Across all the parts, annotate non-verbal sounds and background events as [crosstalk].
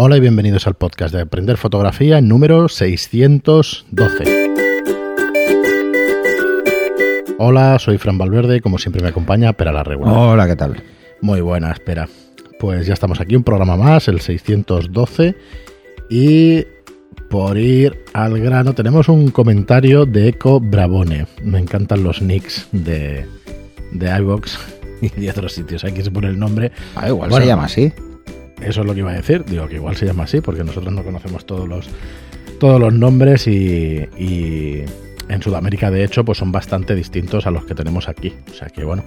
Hola y bienvenidos al podcast de Aprender Fotografía número 612. Hola, soy Fran Valverde como siempre me acompaña Pera la Regular. Hola, ¿qué tal? Muy buena, espera. Pues ya estamos aquí, un programa más, el 612. Y por ir al grano, tenemos un comentario de Eco Bravone. Me encantan los nicks de, de iVox [laughs] y de otros sitios. Aquí se pone el nombre. Ah, igual se llama así. Eso es lo que iba a decir. Digo que igual se llama así porque nosotros no conocemos todos los, todos los nombres y, en Sudamérica, de hecho, pues son bastante distintos a los que tenemos aquí. O sea que bueno,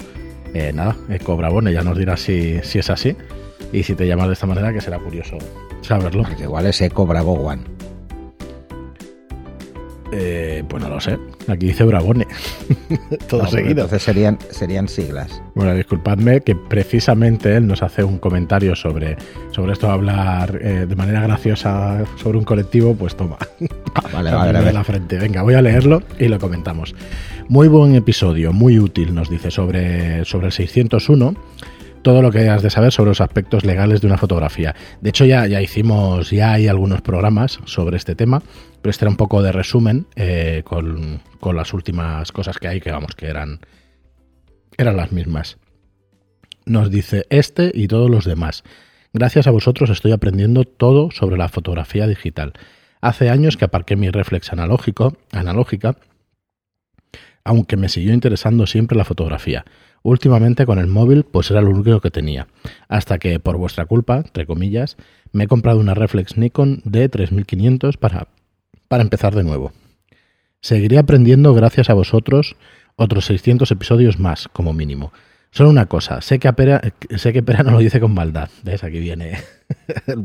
eh, nada, Eco Bravone ya nos dirá si, si es así. Y si te llamas de esta manera, que será curioso saberlo. Porque igual es Eco Bravo One. Eh, pues no lo sé. Aquí dice Bravone. [laughs] Todo No, porque seguido. Entonces serían, serían siglas. Bueno, disculpadme que precisamente él nos hace un comentario sobre, sobre esto hablar eh, de manera graciosa sobre un colectivo, pues toma. Ah, vale, [laughs] vale, la frente. Venga, voy a leerlo y lo comentamos. Muy buen episodio, muy útil, nos dice sobre, sobre el 601. Todo lo que has de saber sobre los aspectos legales de una fotografía. De hecho, ya, ya hicimos, ya hay algunos programas sobre este tema, pero este era un poco de resumen eh, con, con las últimas cosas que hay, que vamos, que eran, eran las mismas. Nos dice este y todos los demás. Gracias a vosotros estoy aprendiendo todo sobre la fotografía digital. Hace años que aparqué mi reflex analógico, analógica, aunque me siguió interesando siempre la fotografía. Últimamente con el móvil pues era lo único que tenía. Hasta que por vuestra culpa, entre comillas, me he comprado una reflex Nikon D3500 para, para empezar de nuevo. Seguiré aprendiendo gracias a vosotros otros 600 episodios más, como mínimo. Solo una cosa, sé que, Pera, sé que Pera no lo dice con maldad. ¿Ves? Aquí viene [laughs] el.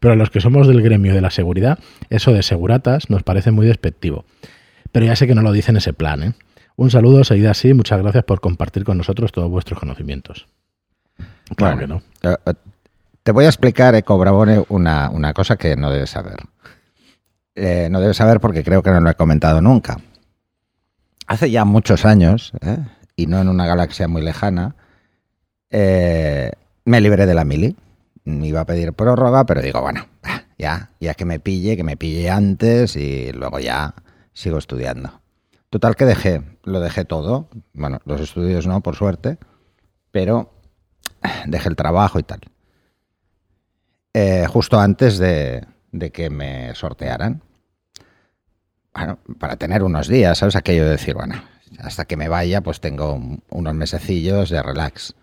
Pero a los que somos del gremio de la seguridad, eso de seguratas nos parece muy despectivo. Pero ya sé que no lo dice en ese plan. ¿eh? Un saludo, seguid así. Muchas gracias por compartir con nosotros todos vuestros conocimientos. Claro que no. eh, eh, Te voy a explicar, Eco Bravone, una, una cosa que no debes saber. Eh, no debes saber porque creo que no lo he comentado nunca. Hace ya muchos años, ¿eh? y no en una galaxia muy lejana, eh, me libré de la mili. Me iba a pedir prórroga, pero digo, bueno, ah, ya, ya que me pille, que me pille antes y luego ya sigo estudiando. Total que dejé, lo dejé todo. Bueno, los estudios no, por suerte, pero dejé el trabajo y tal. Eh, justo antes de, que me sortearan. Bueno, para tener unos días, ¿sabes? Aquello de decir, bueno, hasta que me vaya, pues tengo un- unos mesecillos de relax.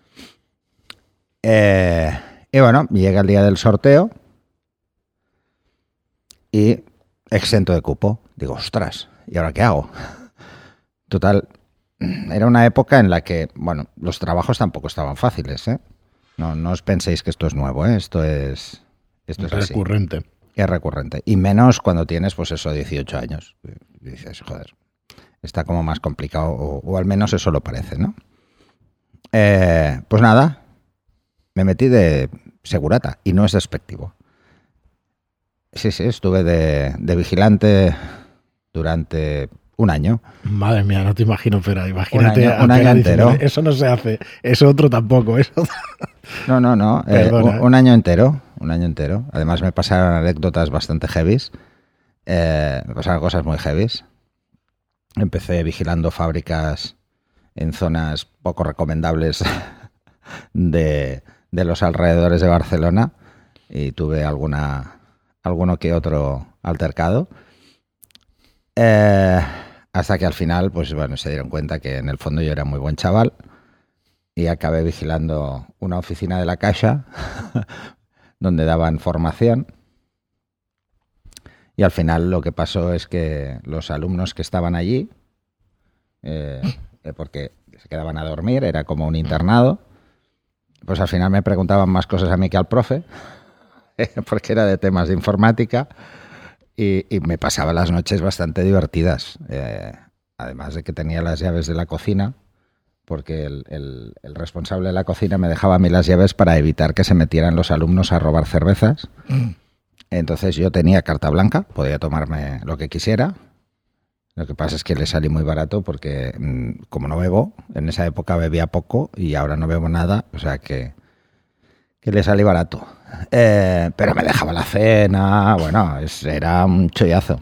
Eh, y bueno, llega el día del sorteo y exento de cupo. Digo, ostras, ¿y ahora qué hago? Total, era una época en la que, bueno, los trabajos tampoco estaban fáciles, ¿eh? No, no os penséis que esto es nuevo, ¿eh? Esto es, esto es así. recurrente. Es recurrente. Y menos cuando tienes, pues eso, 18 años. Y dices, joder, está como más complicado, o, o al menos eso lo parece, ¿no? Eh, pues nada, me metí de segurata, y no es despectivo. Sí, sí, estuve de, de vigilante durante un año. Madre mía, no te imagino, pero imagínate. año- un año entero. Eso no se hace. Eso otro tampoco. Eso [laughs] No, no, no. eh, un, ¿eh? un año entero. Un año entero. Además me pasaron anécdotas bastante heavies. Eh, me pasaron cosas muy heavies. Empecé vigilando fábricas en zonas poco recomendables [laughs] de, de los alrededores de Barcelona y tuve alguna alguno que otro altercado. Eh, hasta que al final, pues bueno, se dieron cuenta que en el fondo yo era muy buen chaval y acabé vigilando una oficina de la Caixa [laughs] donde daban formación. Y al final lo que pasó es que los alumnos que estaban allí, eh, eh, porque se quedaban a dormir, era como un internado, pues al final me preguntaban más cosas a mí que al profe, [laughs] porque era de temas de informática, y, y me pasaba las noches bastante divertidas. eh, además de que tenía las llaves de la cocina, porque el, el- el responsable de la cocina me dejaba a mí las llaves para evitar que se metieran los alumnos a robar cervezas. Entonces yo tenía carta blanca, podía tomarme lo que quisiera. Lo que pasa es que le salí muy barato porque mm, como no bebo, en esa época bebía poco y ahora no bebo nada, o sea que, que le salí barato. Eh, pero me dejaba la cena, bueno, era un chollazo.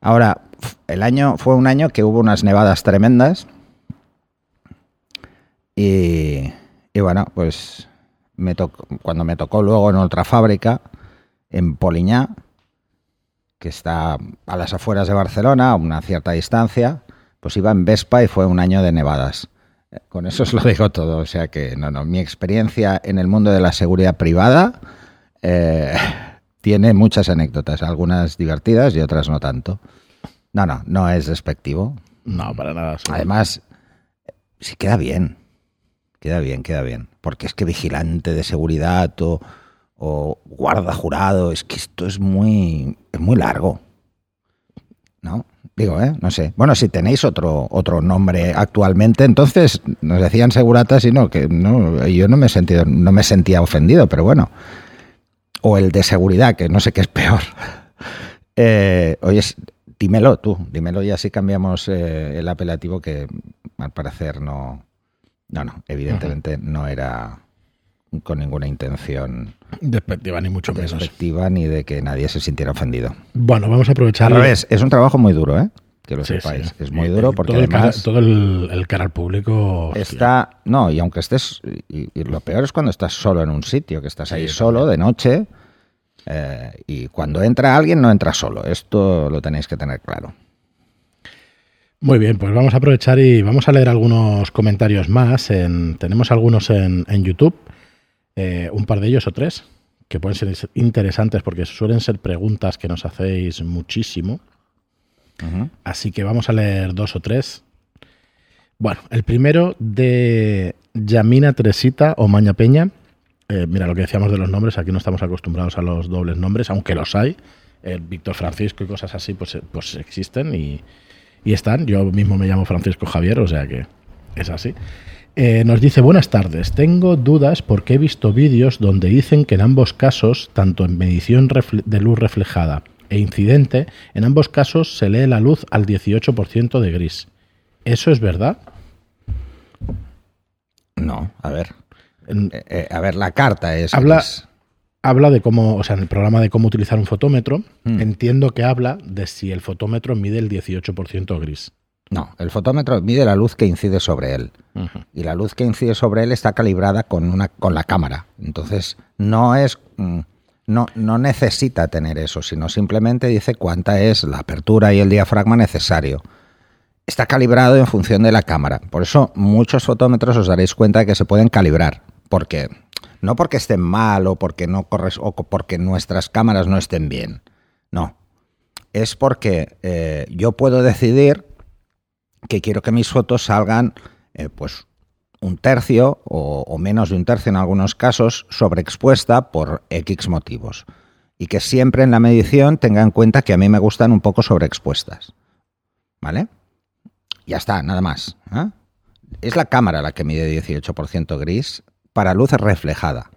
Ahora, el año fue un año que hubo unas nevadas tremendas y, bueno, pues me cuando me tocó luego en otra fábrica, en Poliñá, que está a las afueras de Barcelona, a una cierta distancia, pues iba en Vespa y fue un año de nevadas. Con eso os lo digo todo. O sea que, no, no, mi experiencia en el mundo de la seguridad privada eh, tiene muchas anécdotas, algunas divertidas y otras no tanto. No, no, no es despectivo. No, para nada. Además, si queda bien. Queda bien, queda bien. Porque es que vigilante de seguridad o, o guarda jurado, es que esto es muy, es muy largo. ¿No? Digo, ¿eh? No sé. Bueno, si tenéis otro, otro nombre actualmente, entonces nos decían seguratas y no, que no, yo no me he sentido, no me sentía ofendido, pero bueno. O el de seguridad, que no sé qué es peor. [laughs] Eh, oye, dímelo tú, dímelo y así cambiamos eh, el apelativo que al parecer no, no, no, evidentemente no era con ninguna intención despectiva ni mucho menos despectiva ni de que nadie se sintiera ofendido. Bueno, vamos a aprovechar. Al revés, es un trabajo muy duro, ¿eh? Que lo sepáis. Es muy duro porque todo además el todo el, cara al público está no y aunque estés y, lo peor es cuando estás solo en un sitio, que estás ahí solo de noche eh, y cuando entra alguien no entra solo. Esto lo tenéis que tener claro. Muy bien, pues vamos a aprovechar y vamos a leer algunos comentarios más. tenemos algunos en, YouTube, eh, un par de ellos o tres, que pueden ser interesantes porque suelen ser preguntas que nos hacéis muchísimo. Así que vamos a leer dos o tres. Bueno, el primero de Yamina Tresita o Maña Peña. Eh, mira, lo que decíamos de los nombres, aquí no estamos acostumbrados a los dobles nombres, aunque los hay. Víctor Francisco y cosas así, pues, pues existen y, y están. Yo mismo me llamo Francisco Javier, o sea que es así. Eh, nos dice, buenas tardes, tengo dudas porque he visto vídeos donde dicen que en ambos casos, tanto en medición de luz reflejada e incidente, en ambos casos se lee la luz al 18% de gris. ¿Eso es verdad? No, a ver. Eh, eh, a ver, la carta es... Habla, habla de cómo, o sea, en el programa de cómo utilizar un fotómetro, hmm. entiendo que habla de si el fotómetro mide el 18% gris. No, el fotómetro mide la luz que incide sobre él. Y la luz que incide sobre él está calibrada con, una, con la cámara. Entonces, no es. Mm, no, no necesita tener eso, sino simplemente dice cuánta es la apertura y el diafragma necesario. Está calibrado en función de la cámara. Por eso muchos fotómetros os daréis cuenta de que se pueden calibrar. Porque no porque estén mal o porque, no corres, o porque nuestras cámaras no estén bien. No. Es porque eh, yo puedo decidir que quiero que mis fotos salgan eh, pues un tercio o, menos de un tercio en algunos casos sobreexpuesta por X motivos. Y que siempre en la medición tenga en cuenta que a mí me gustan un poco sobreexpuestas. ¿Vale? Ya está, nada más. ¿eh? Es la cámara la que mide 18% gris para luz reflejada,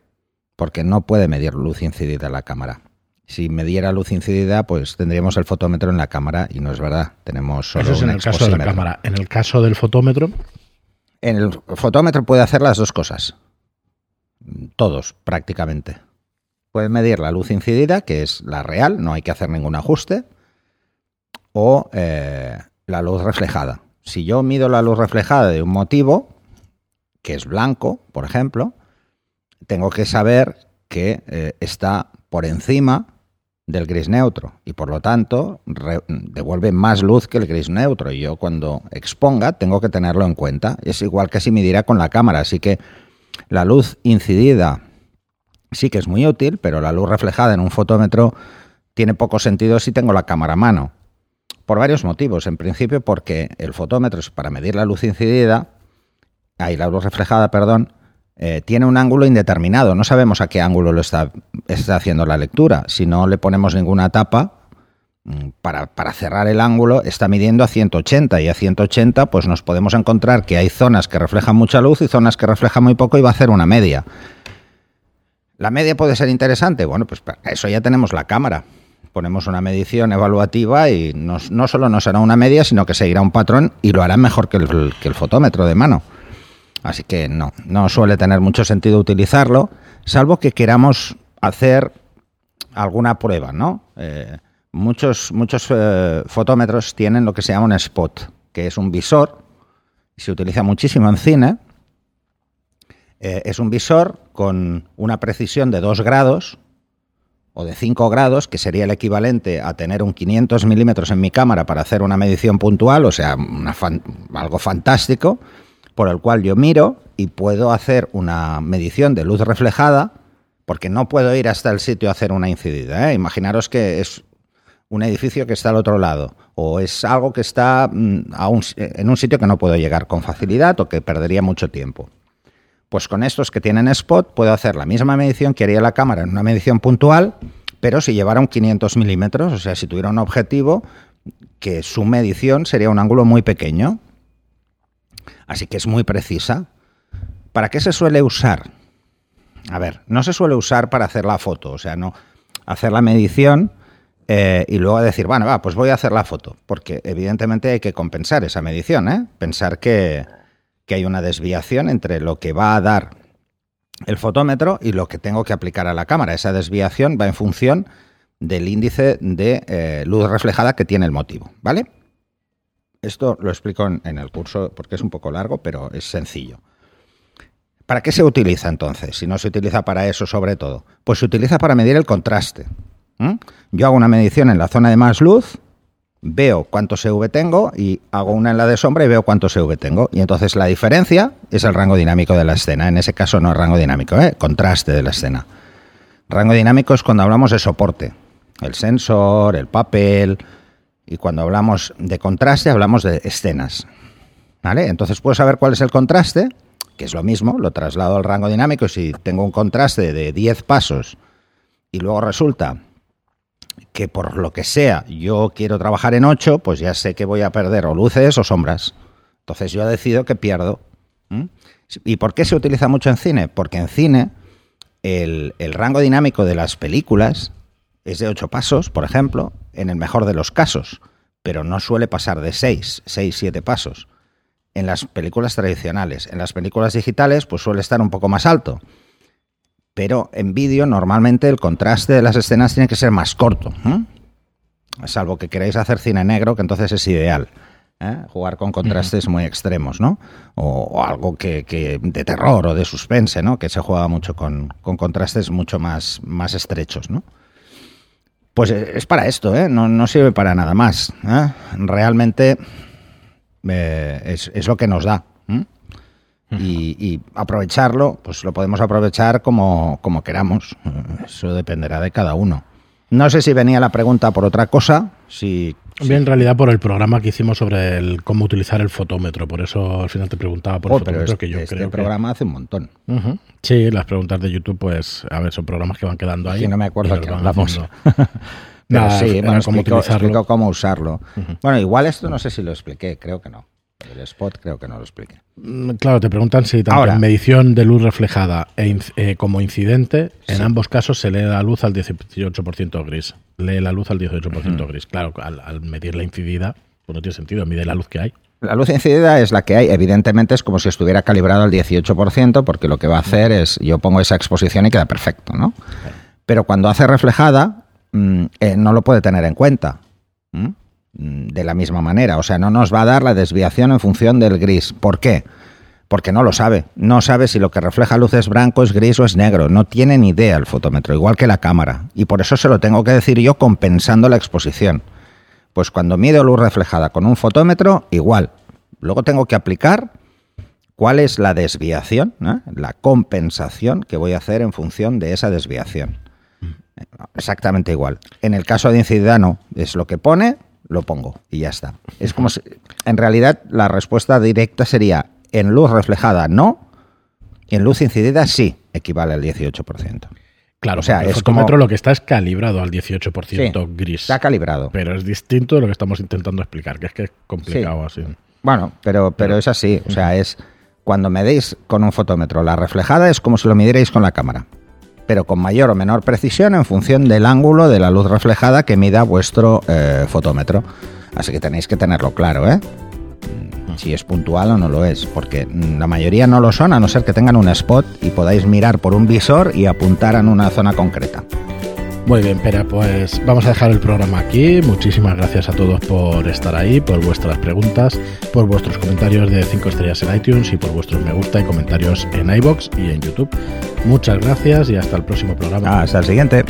porque no puede medir luz incidida en la cámara. Si mediera luz incidida, pues tendríamos el fotómetro en la cámara y no es verdad. Tenemos solo Eso es en el caso de la cámara. En el caso del fotómetro. En el fotómetro puede hacer las dos cosas. Todos, prácticamente. Puede medir la luz incidida, que es la real, no hay que hacer ningún ajuste, o eh, la luz reflejada. Si yo mido la luz reflejada de un motivo, que es blanco, por ejemplo, tengo que saber que eh, está por encima del gris neutro y por lo tanto devuelve más luz que el gris neutro y yo cuando exponga tengo que tenerlo en cuenta. Es igual que si midiera con la cámara, así que la luz incidida sí que es muy útil, pero la luz reflejada en un fotómetro tiene poco sentido si tengo la cámara a mano. Por varios motivos. En principio porque el fotómetro es para medir la luz incidida ahí la luz reflejada, perdón, eh, tiene un ángulo indeterminado. No sabemos a qué ángulo lo está, haciendo la lectura. Si no le ponemos ninguna tapa, mm, para, para, cerrar el ángulo está midiendo a 180 y a 180 pues nos podemos encontrar que hay zonas que reflejan mucha luz y zonas que reflejan muy poco y va a hacer una media. ¿La media puede ser interesante? Bueno, pues para eso ya tenemos la cámara. Ponemos una medición evaluativa y no, solo nos hará una media, sino que seguirá un patrón y lo hará mejor que el fotómetro de mano. Así que no, no suele tener mucho sentido utilizarlo, salvo que queramos hacer alguna prueba, ¿no? Eh, muchos muchos eh, fotómetros tienen lo que se llama un spot, que es un visor, se utiliza muchísimo en cine. Eh, es un visor con una precisión de 2 grados o de 5 grados, que sería el equivalente a tener un 500 milímetros en mi cámara para hacer una medición puntual, o sea, algo fantástico, por el cual yo miro y puedo hacer una medición de luz reflejada, porque no puedo ir hasta el sitio a hacer una incidida. ¿eh? Imaginaros que es un edificio que está al otro lado, o es algo que está mm, en un sitio que no puedo llegar con facilidad o que perdería mucho tiempo. Pues con estos que tienen spot puedo hacer la misma medición que haría la cámara en una medición puntual, pero si llevara un 500 milímetros, o sea, si tuviera un objetivo que su medición sería un ángulo muy pequeño. Así que es muy precisa. ¿Para qué se suele usar? A ver, no se suele usar para hacer la foto, o sea, no hacer la medición eh, y luego decir, bueno, va, pues voy a hacer la foto, porque evidentemente hay que compensar esa medición, ¿eh? Pensar que, que hay una desviación entre lo que va a dar el fotómetro y lo que tengo que aplicar a la cámara. Esa desviación va en función del índice de eh, luz reflejada que tiene el motivo, ¿vale? Esto lo explico en, el curso porque es un poco largo, pero es sencillo. ¿Para qué se utiliza entonces? Si no se utiliza para eso sobre todo. Pues se utiliza para medir el contraste. Yo hago una medición en la zona de más luz veo cuánto CV tengo y hago una en la de sombra y veo cuánto CV tengo. Y entonces la diferencia es el rango dinámico de la escena. En ese caso no es rango dinámico, ¿eh? contraste de la escena. Rango dinámico es cuando hablamos de soporte, el sensor, el papel, y cuando hablamos de contraste hablamos de escenas. ¿Vale? Entonces puedo saber cuál es el contraste, que es lo mismo, lo traslado al rango dinámico. Si tengo un contraste de 10 pasos y luego resulta que por lo que sea yo quiero trabajar en 8, pues ya sé que voy a perder o luces o sombras. Entonces yo decido que pierdo. ¿Y por qué se utiliza mucho en cine? Porque en cine el, rango dinámico de las películas es de 8 pasos, por ejemplo, en el mejor de los casos, pero no suele pasar de 6, 6, 7 pasos. En las películas tradicionales, en las películas digitales, pues suele estar un poco más alto pero en vídeo normalmente el contraste de las escenas tiene que ser más corto. Salvo que queráis hacer cine negro, que entonces es ideal. ¿eh? Jugar con contrastes muy extremos, ¿no? O, algo que, de terror o de suspense, ¿no? Que se juega mucho con, contrastes mucho más, más estrechos, ¿no? Pues eh, es para esto, ¿eh? No, sirve para nada más. ¿eh? Realmente es, lo que nos da y, aprovecharlo, pues lo podemos aprovechar como, como queramos. Eso dependerá de cada uno. No sé si venía la pregunta por otra cosa, si... Bien, en realidad por el programa que hicimos sobre el cómo utilizar el fotómetro, por eso al final te preguntaba por el oh, fotómetro que yo este creo programa hace un montón. Sí, las preguntas de YouTube, pues, a ver, son programas que van quedando ahí. Sí, no me acuerdo que hablamos. [laughs] Pero sí, bueno, explico, cómo usarlo. Bueno, igual esto no sé si lo expliqué, creo que no. El spot creo que no lo explique. Mm, claro, te preguntan si tanto en medición de luz reflejada e eh, como incidente, en ambos casos se lee la luz al 18% gris. Lee la luz al 18% gris. Claro, al, medir la incidida, pues no tiene sentido, mide la luz que hay. La luz incidida es la que hay, evidentemente es como si estuviera calibrado al 18%, porque lo que va a hacer es, yo pongo esa exposición y queda perfecto, ¿no? Pero cuando hace reflejada, mm, eh, no lo puede tener en cuenta. Mm, de la misma manera. O sea, no nos va a dar la desviación en función del gris. ¿Por qué? Porque no lo sabe. No sabe si lo que refleja luz es blanco, es gris o es negro. No tiene ni idea el fotómetro, igual que la cámara. Y por eso se lo tengo que decir yo compensando la exposición. Pues cuando mido luz reflejada con un fotómetro, igual. Luego tengo que aplicar cuál es la desviación, la compensación que voy a hacer en función de esa desviación. Mm. Exactamente igual. En el caso de incidano es lo que pone, lo pongo y ya está. Es como si, en realidad la respuesta directa sería en luz reflejada no, y en luz incidida sí, equivale al 18%. Claro, o sea, el fotómetro lo que está es calibrado al 18% gris. Está calibrado. Pero es distinto de lo que estamos intentando explicar, que es que es complicado así. Bueno, pero, pero es así. O sea, es cuando medéis con un fotómetro la reflejada es como si lo midierais con la cámara pero con mayor o menor precisión en función del ángulo de la luz reflejada que mida vuestro eh, fotómetro. Así que tenéis que tenerlo claro, ¿eh? si es puntual o no lo es, porque la mayoría no lo son, a no ser que tengan un spot y podáis mirar por un visor y apuntar en una zona concreta. Muy bien, Pera, pues vamos a dejar el programa aquí. Muchísimas gracias a todos por estar ahí, por vuestras preguntas, por vuestros comentarios de 5 estrellas en iTunes y por vuestros me gusta y comentarios en iBox y en YouTube. Muchas gracias y hasta el próximo programa. Hasta el siguiente.